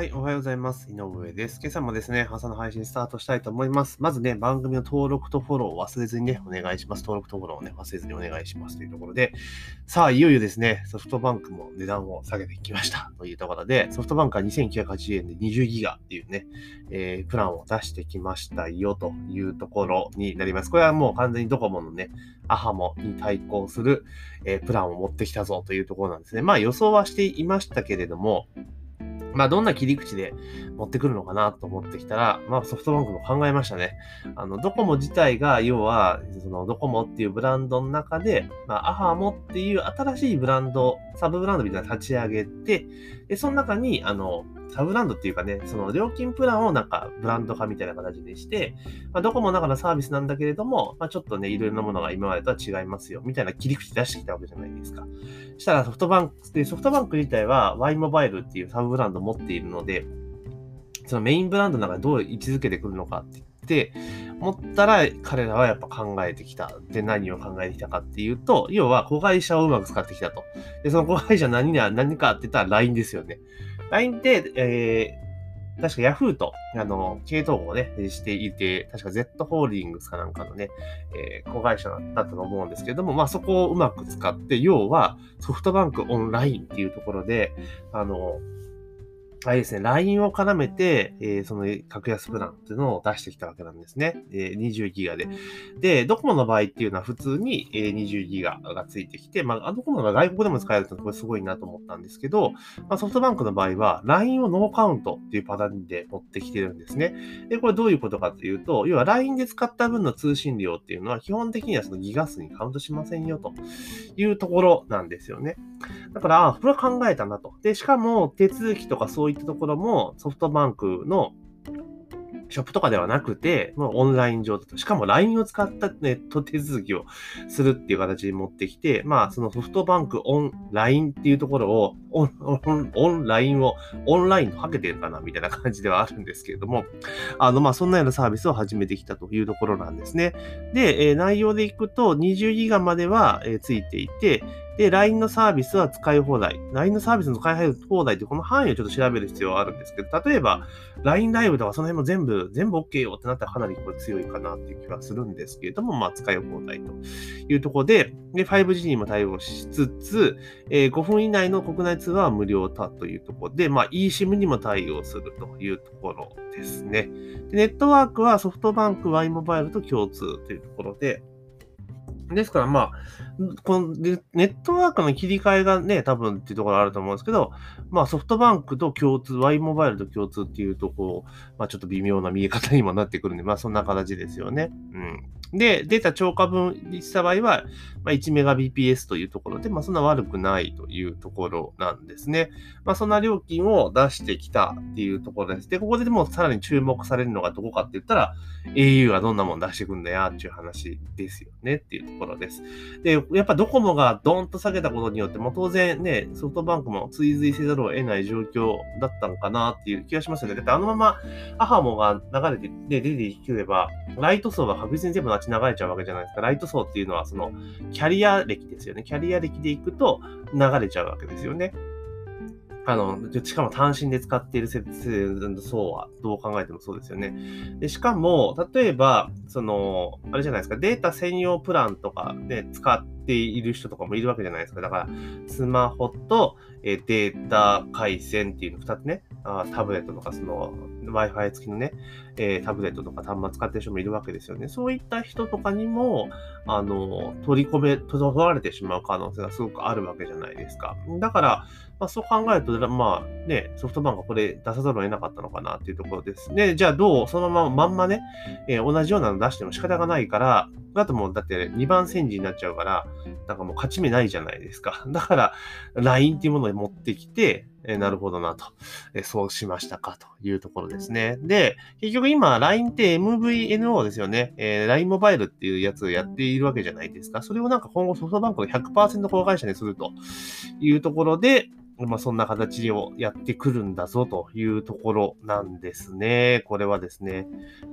はい、おはようございます。井上です。今朝もですね、朝の配信スタートしたいと思います。まずね、番組の登録とフォローを忘れずにね、お願いします。登録とフォローをね、忘れずにお願いしますというところで、さあ、いよいよですね、ソフトバンクも値段を下げてきましたというところで、ソフトバンクは2980円で20ギガっていうね、えー、プランを出してきましたよというところになります。これはもう完全にドコモのね、アハモに対抗する、えー、プランを持ってきたぞというところなんですね。まあ予想はしていましたけれども、まあ、どんな切り口で持ってくるのかなと思ってきたら、まあ、ソフトバンクも考えましたね。あの、ドコモ自体が、要は、その、ドコモっていうブランドの中で、まあ、アハモっていう新しいブランド、サブブランドみたいなの立ち上げて、で、その中に、あの、サブランドっていうかね、その料金プランをなんかブランド化みたいな形にして、まあ、ドコモの中のサービスなんだけれども、まあ、ちょっとね、いろいろなものが今までとは違いますよ、みたいな切り口出してきたわけじゃないですか。したらソフトバンク、で、ソフトバンク自体は Y モバイルっていうサブブランドを持っているので、そのメインブランドの中でどう位置づけてくるのかって言って、思ったら彼らはやっぱ考えてきた。で、何を考えてきたかっていうと、要は子会社をうまく使ってきたと。で、その子会社何が何かって言ったら LINE ですよね。LINE で、えー、確か Yahoo と、あの、系統をね、していて、確か Z ホールディングスかなんかのね、えー、子会社だったと思うんですけれども、まあそこをうまく使って、要はソフトバンクオンラインっていうところで、あの、あれですね、LINE を絡めて、えー、その格安プランっていうのを出してきたわけなんですね。えー、20ギガで。で、ドコモの場合っていうのは普通に、えー、20ギガがついてきて、まあ、ドコモが外国でも使えるとこれすごいなと思ったんですけど、まあ、ソフトバンクの場合は LINE をノーカウントっていうパターンで持ってきてるんですね。で、これどういうことかというと、要は LINE で使った分の通信量っていうのは基本的にはそのギガ数にカウントしませんよというところなんですよね。だから、あ、これは考えたなと。で、しかも手続きとかそういったところもソフトバンクのショップとかではなくて、もうオンライン上だと。しかも LINE を使ったネット手続きをするっていう形に持ってきて、まあそのソフトバンクオン LINE っていうところを、オン、オン、オンラインをオンラインとかけてるかなみたいな感じではあるんですけれども、あのまあそんなようなサービスを始めてきたというところなんですね。で、えー、内容でいくと20ギガまでは、えー、ついていて、で、LINE のサービスは使い放題。LINE のサービスの使い放題ってこの範囲をちょっと調べる必要はあるんですけど、例えば LINE ライブとかその辺も全部、全部 OK よってなったらかなりこれ強いかなっていう気はするんですけれども、まあ使い放題というところで、で、5G にも対応しつつ、えー、5分以内の国内通話は無料だというところで、まあ eSIM にも対応するというところですね。でネットワークはソフトバンク Y モバイルと共通というところで、ですからまあ、このネットワークの切り替えがね、多分っていうところあると思うんですけど、まあソフトバンクと共通、Y モバイルと共通っていうところ、まあちょっと微妙な見え方にもなってくるんで、まあそんな形ですよね。うん。で、データ超過分にした場合は、まあ、1 Mbps というところで、まあ、そんな悪くないというところなんですね。まあ、そんな料金を出してきたっていうところです。で、ここででもさらに注目されるのがどこかって言ったら、au はどんなもん出してくんだよっていう話ですよねっていうところです。で、やっぱドコモがドーンと下げたことによって、もう当然ね、ソフトバンクも追随せざるを得ない状況だったのかなっていう気がしますよね。だってあのままアハモが流れて、で、出てくれば、ライト層は確実に全部なち流れちゃうわけじゃないですか。ライト層っていうのは、その、キャリア歴ですよね。キャリア歴でいくと流れちゃうわけですよね。あの、しかも単身で使っている層はどう考えてもそうですよね。で、しかも、例えば、その、あれじゃないですか、データ専用プランとかで使っている人とかもいるわけじゃないですか。だから、スマホとえデータ回線っていうの2つね、あタブレットとかその Wi-Fi 付きのね、え、タブレットとか端末使ってる人もいるわけですよね。そういった人とかにも、あの、取り込め、取られてしまう可能性がすごくあるわけじゃないですか。だから、まあ、そう考えると、まあね、ソフトバンクはこれ出さざるを得なかったのかなっていうところです。で、じゃあどうそのまままんまね、えー、同じようなの出しても仕方がないから、だともうだって2番煎じになっちゃうから、なんかもう勝ち目ないじゃないですか。だから、LINE っていうものを持ってきて、え、なるほどなと、え、そうしましたかというところですね。で、結局今 LINE って MVNO ですよね。えー、LINE モバイルっていうやつをやっているわけじゃないですか。それをなんか今後ソフトバンクの100%子会社にするというところで、まあ、そんな形をやってくるんだぞというところなんですね。これはですね。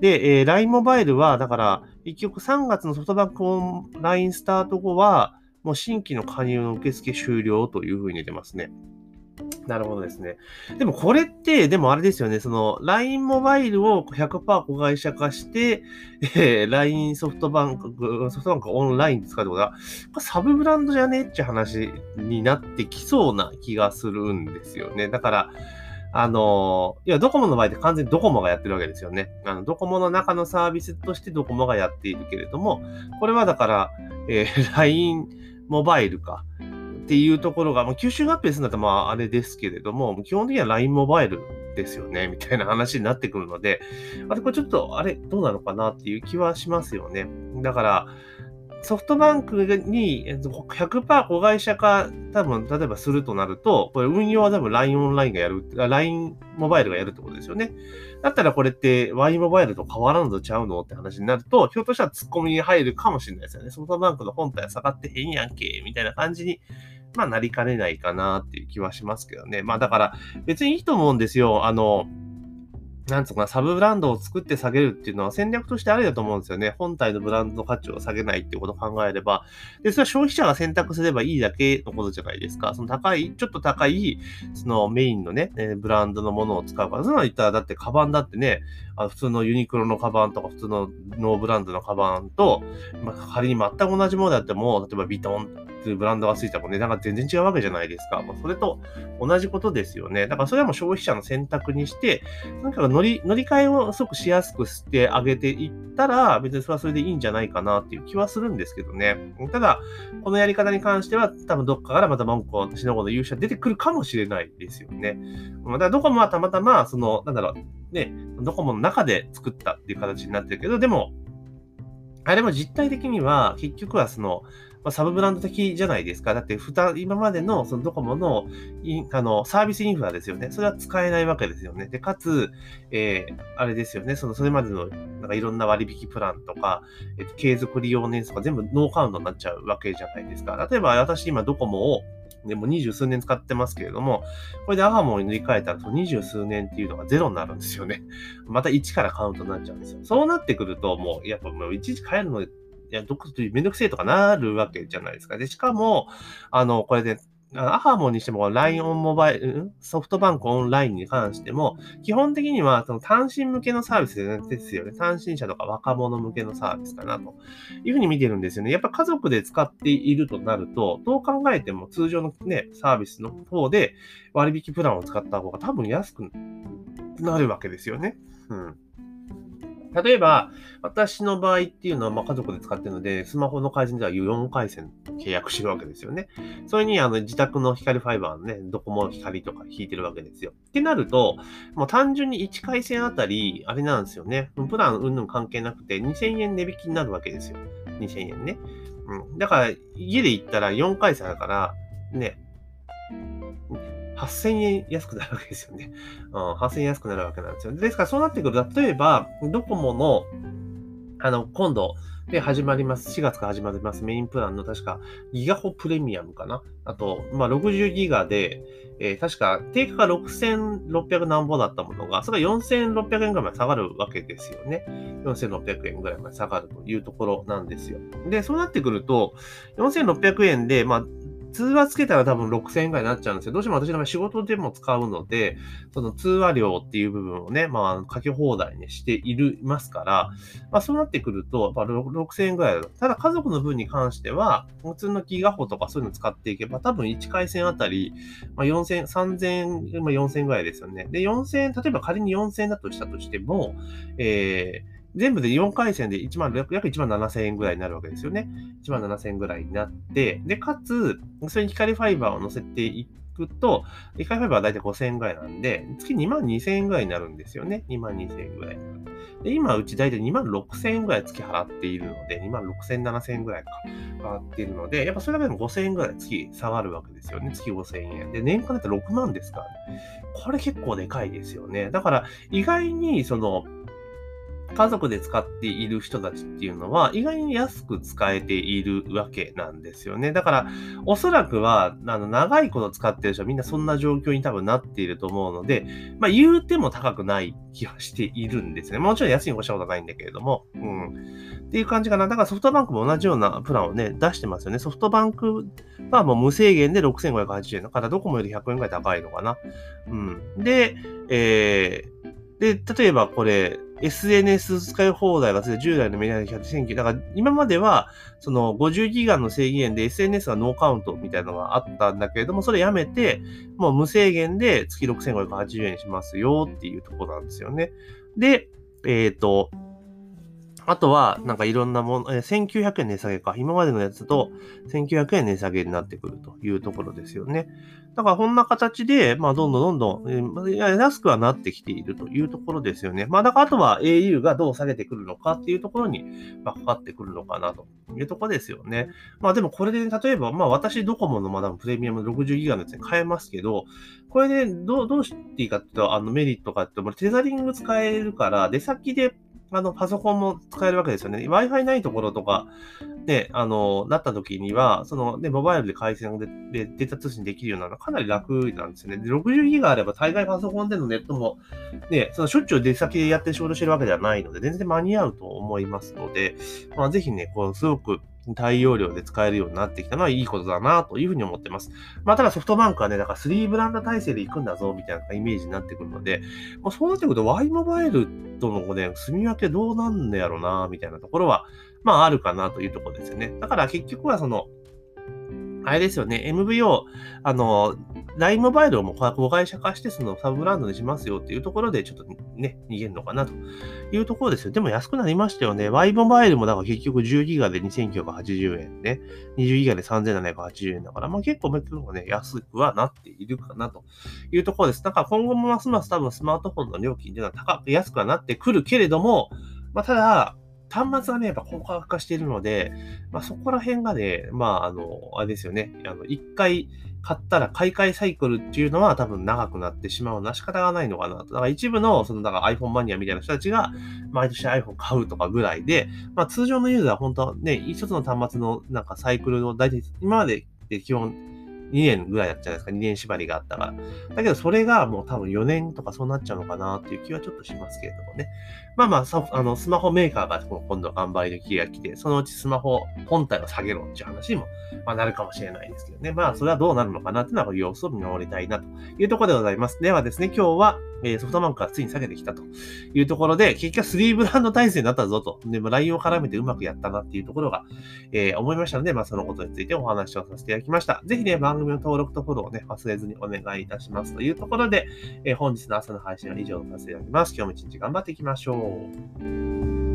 で、えー、LINE モバイルは、だから、結局3月のソフトバンクオンラインスタート後は、もう新規の加入の受付終了というふうに出てますね。なるほどですね。でもこれって、でもあれですよね、その LINE モバイルを100%子会社化して、えー、LINE ソフトバンク、ソフトバンクオンラインで使うってことは、サブブランドじゃねえって話になってきそうな気がするんですよね。だから、あの、いや、ドコモの場合って完全にドコモがやってるわけですよね。あの、ドコモの中のサービスとしてドコモがやっているけれども、これはだから、えー、LINE モバイルか。っていうところが、まあ、吸収合併するんだったらまああれですけれども、基本的には LINE モバイルですよね、みたいな話になってくるので、あれ、これちょっと、あれ、どうなのかなっていう気はしますよね。だから、ソフトバンクに100%子会社化、多分、例えばするとなると、これ運用は多分 LINE オンラインがやる、LINE モバイルがやるってことですよね。だったらこれって Y モバイルと変わらんのちゃうのって話になると、ひょっとしたら突っ込みに入るかもしれないですよね。ソフトバンクの本体は下がってへんやんけ、みたいな感じにまあ、なりかねないかなっていう気はしますけどね。まあ、だから、別にいいと思うんですよ。あの、なんつうかな、サブブランドを作って下げるっていうのは戦略としてありだと思うんですよね。本体のブランドの価値を下げないっていうことを考えれば。で、それは消費者が選択すればいいだけのことじゃないですか。その高い、ちょっと高い、そのメインのね、ブランドのものを使うから。そんなの言ったら、だってカバンだってね、あ普通のユニクロのカバンとか、普通のノーブランドのカバンと、まあ、仮に全く同じものであっても、例えばビトンっていうブランドがついたら値段が全然違うわけじゃないですか。まあ、それと同じことですよね。だからそれはもう消費者の選択にして、とにかく乗り、乗り換えをすごくしやすくしてあげていったら、別にそれはそれでいいんじゃないかなっていう気はするんですけどね。ただ、このやり方に関しては、多分どっかからまた文句をしのごの勇者出てくるかもしれないですよね。だからドコモはたまたま、その、なんだろう、ね、ドコモの中で作ったっていう形になってるけど、でも、あれも実体的には、結局はその、まあ、サブブランド的じゃないですか。だって、今までのそのドコモのあのサービスインフラですよね。それは使えないわけですよね。で、かつ、えー、あれですよね。その、それまでの、なんかいろんな割引プランとか、えっと、継続利用年数とか全部ノーカウントになっちゃうわけじゃないですか。例えば、私今ドコモを、でも二十数年使ってますけれども、これでアハモに塗り替えたら、その二十数年っていうのがゼロになるんですよね。また1からカウントになっちゃうんですよ。そうなってくると、もう、やっぱもういちいち変えるのいや、どこめんどくせえとかなるわけじゃないですか。で、しかも、あの、これで、アハモにしても、LINE オンモバイル、ソフトバンクオンラインに関しても、基本的にはその単身向けのサービスですよね。単身者とか若者向けのサービスかなというふうに見てるんですよね。やっぱ家族で使っているとなると、どう考えても通常のね、サービスの方で割引プランを使った方が多分安くなるわけですよね。うん。例えば、私の場合っていうのは、ま、家族で使ってるので、スマホの回線では4回線契約してるわけですよね。それに、あの、自宅の光ファイバーのね、ドコモ光とか引いてるわけですよ。ってなると、もう単純に1回線あたり、あれなんですよね。プランうんぬん関係なくて、2000円値引きになるわけですよ。2000円ね。うん。だから、家で行ったら4回線だから、ね、8000円安くなるわけですよね。うん、8000円安くなるわけなんですよ。ですから、そうなってくると、例えば、ドコモの、あの、今度、で、始まります。4月から始まります。メインプランの確か、ギガホプレミアムかな。あと、まあ、60ギガで、えー、確か、定価が6600何ぼだったものが、それが4600円ぐらいまで下がるわけですよね。4600円ぐらいまで下がるというところなんですよ。で、そうなってくると、4600円で、まあ、通話つけたら多分6000円ぐらいになっちゃうんですよ。どうしても私の場合仕事でも使うので、その通話料っていう部分をね、まあ、かけ放題にしている、ますから、まあ、そうなってくると、まあ、6000円ぐらいだただ家族の分に関しては、普通のギガホとかそういうの使っていけば、多分1回線あたり、まあ、4000、3000、まあ、4000円ぐらいですよね。で、4000、例えば仮に4000円だとしたとしても、えー、全部で4回戦で1万、約1万7000円ぐらいになるわけですよね。1万7000円ぐらいになって、で、かつ、それに光ファイバーを乗せていくと、光ファイバーはだいたい5千円ぐらいなんで、月2万2000円ぐらいになるんですよね。2万2000円ぐらいで、今、うちだいたい2万6000円ぐらい月払っているので、2万6000、7000円ぐらいか払っているので、やっぱそれだけでも5千円ぐらい月下がるわけですよね。月5000円。で、年間だったら6万ですからね。これ結構でかいですよね。だから、意外に、その、家族で使っている人たちっていうのは意外に安く使えているわけなんですよね。だから、おそらくは、あの、長いこと使ってる人はみんなそんな状況に多分なっていると思うので、まあ言うても高くない気はしているんですね。もちろん安いに越したことはないんだけれども、うん。っていう感じかな。だからソフトバンクも同じようなプランをね、出してますよね。ソフトバンクはもう無制限で6580円だからドコモより100円ぐらい高いのかな。うん。で、えー、で、例えばこれ、SNS 使い放題が10代のメディアで100だから今まではその50ギガの制限で SNS はノーカウントみたいなのがあったんだけれども、それやめて、もう無制限で月6580円しますよっていうところなんですよね。で、えっ、ー、と、あとは、なんかいろんなもの、えー、1900円値下げか。今までのやつと1900円値下げになってくるというところですよね。だからこんな形で、まあどんどんどんどん、えー、安くはなってきているというところですよね。まあだからあとは au がどう下げてくるのかっていうところに、まあ、かかってくるのかなというところですよね。まあでもこれで、例えば、まあ私ドコモのまだプレミアム60ギガのやつに変えますけど、これでどう、どうしていいかっていうと、あのメリットかっていうと、テザリング使えるから、出先であの、パソコンも使えるわけですよね。Wi-Fi ないところとか、ね、あの、なった時には、その、ね、モバイルで回線でデータ通信できるようなのはかなり楽なんですよね。で、60ギガあれば、大概パソコンでのネットも、ね、そのしょっちゅう出先でやって仕事してるわけではないので、全然間に合うと思いますので、まあ、ぜひね、こう、すごく、大容量で使えるようになってきたのはいいことだなというふうに思ってます。まあ、ただソフトバンクはね、だから3ブランド体制で行くんだぞ、みたいなイメージになってくるので、まあ、そうなってくると Y モバイルとのね、住み分けどうなんだやろうな、みたいなところは、まああるかなというところですよね。だから結局はその、あれですよね、MVO、あの、LINE モバイルをもう子会社化して、そのサブブランドにしますよっていうところで、ちょっとね、逃げるのかなというところですよ。でも安くなりましたよね。Y モバイルもだから結局10ギガで2980円ね、20ギガで3780円だから、まあ結構別にね、安くはなっているかなというところです。だから今後もますます多分スマートフォンの料金というのは高く、安くはなってくるけれども、まあただ、端末はね、やっぱ高価化しているので、まあ、そこら辺がね、まあ、あの、あれですよね。あの、一回買ったら買い替えサイクルっていうのは多分長くなってしまうな仕方がないのかなと。だから一部の、その、だから iPhone マニアみたいな人たちが、毎年 iPhone 買うとかぐらいで、まあ、通常のユーザーは本当はね、一つの端末のなんかサイクルを大体、今まで基本、2年ぐらいだったじゃないですか。2年縛りがあったから。だけど、それがもう多分4年とかそうなっちゃうのかなっていう気はちょっとしますけれどもね。まあまあ、あのスマホメーカーが今度販売の期が来て、そのうちスマホ本体を下げろっていう話にも、まあ、なるかもしれないですけどね。まあ、それはどうなるのかなっていうのは様子を見守りたいなというところでございます。ではですね、今日は、えー、ソフトバンクがついに下げてきたというところで、結局3ブランド体制になったぞと。で、も LINE を絡めてうまくやったなっていうところが、えー、思いましたので、まあ、そのことについてお話をさせていただきました。ぜひね、番組の登録とフォローをね、忘れずにお願いいたしますというところで、えー、本日の朝の配信は以上とさせていただきます。今日も一日頑張っていきましょうょう。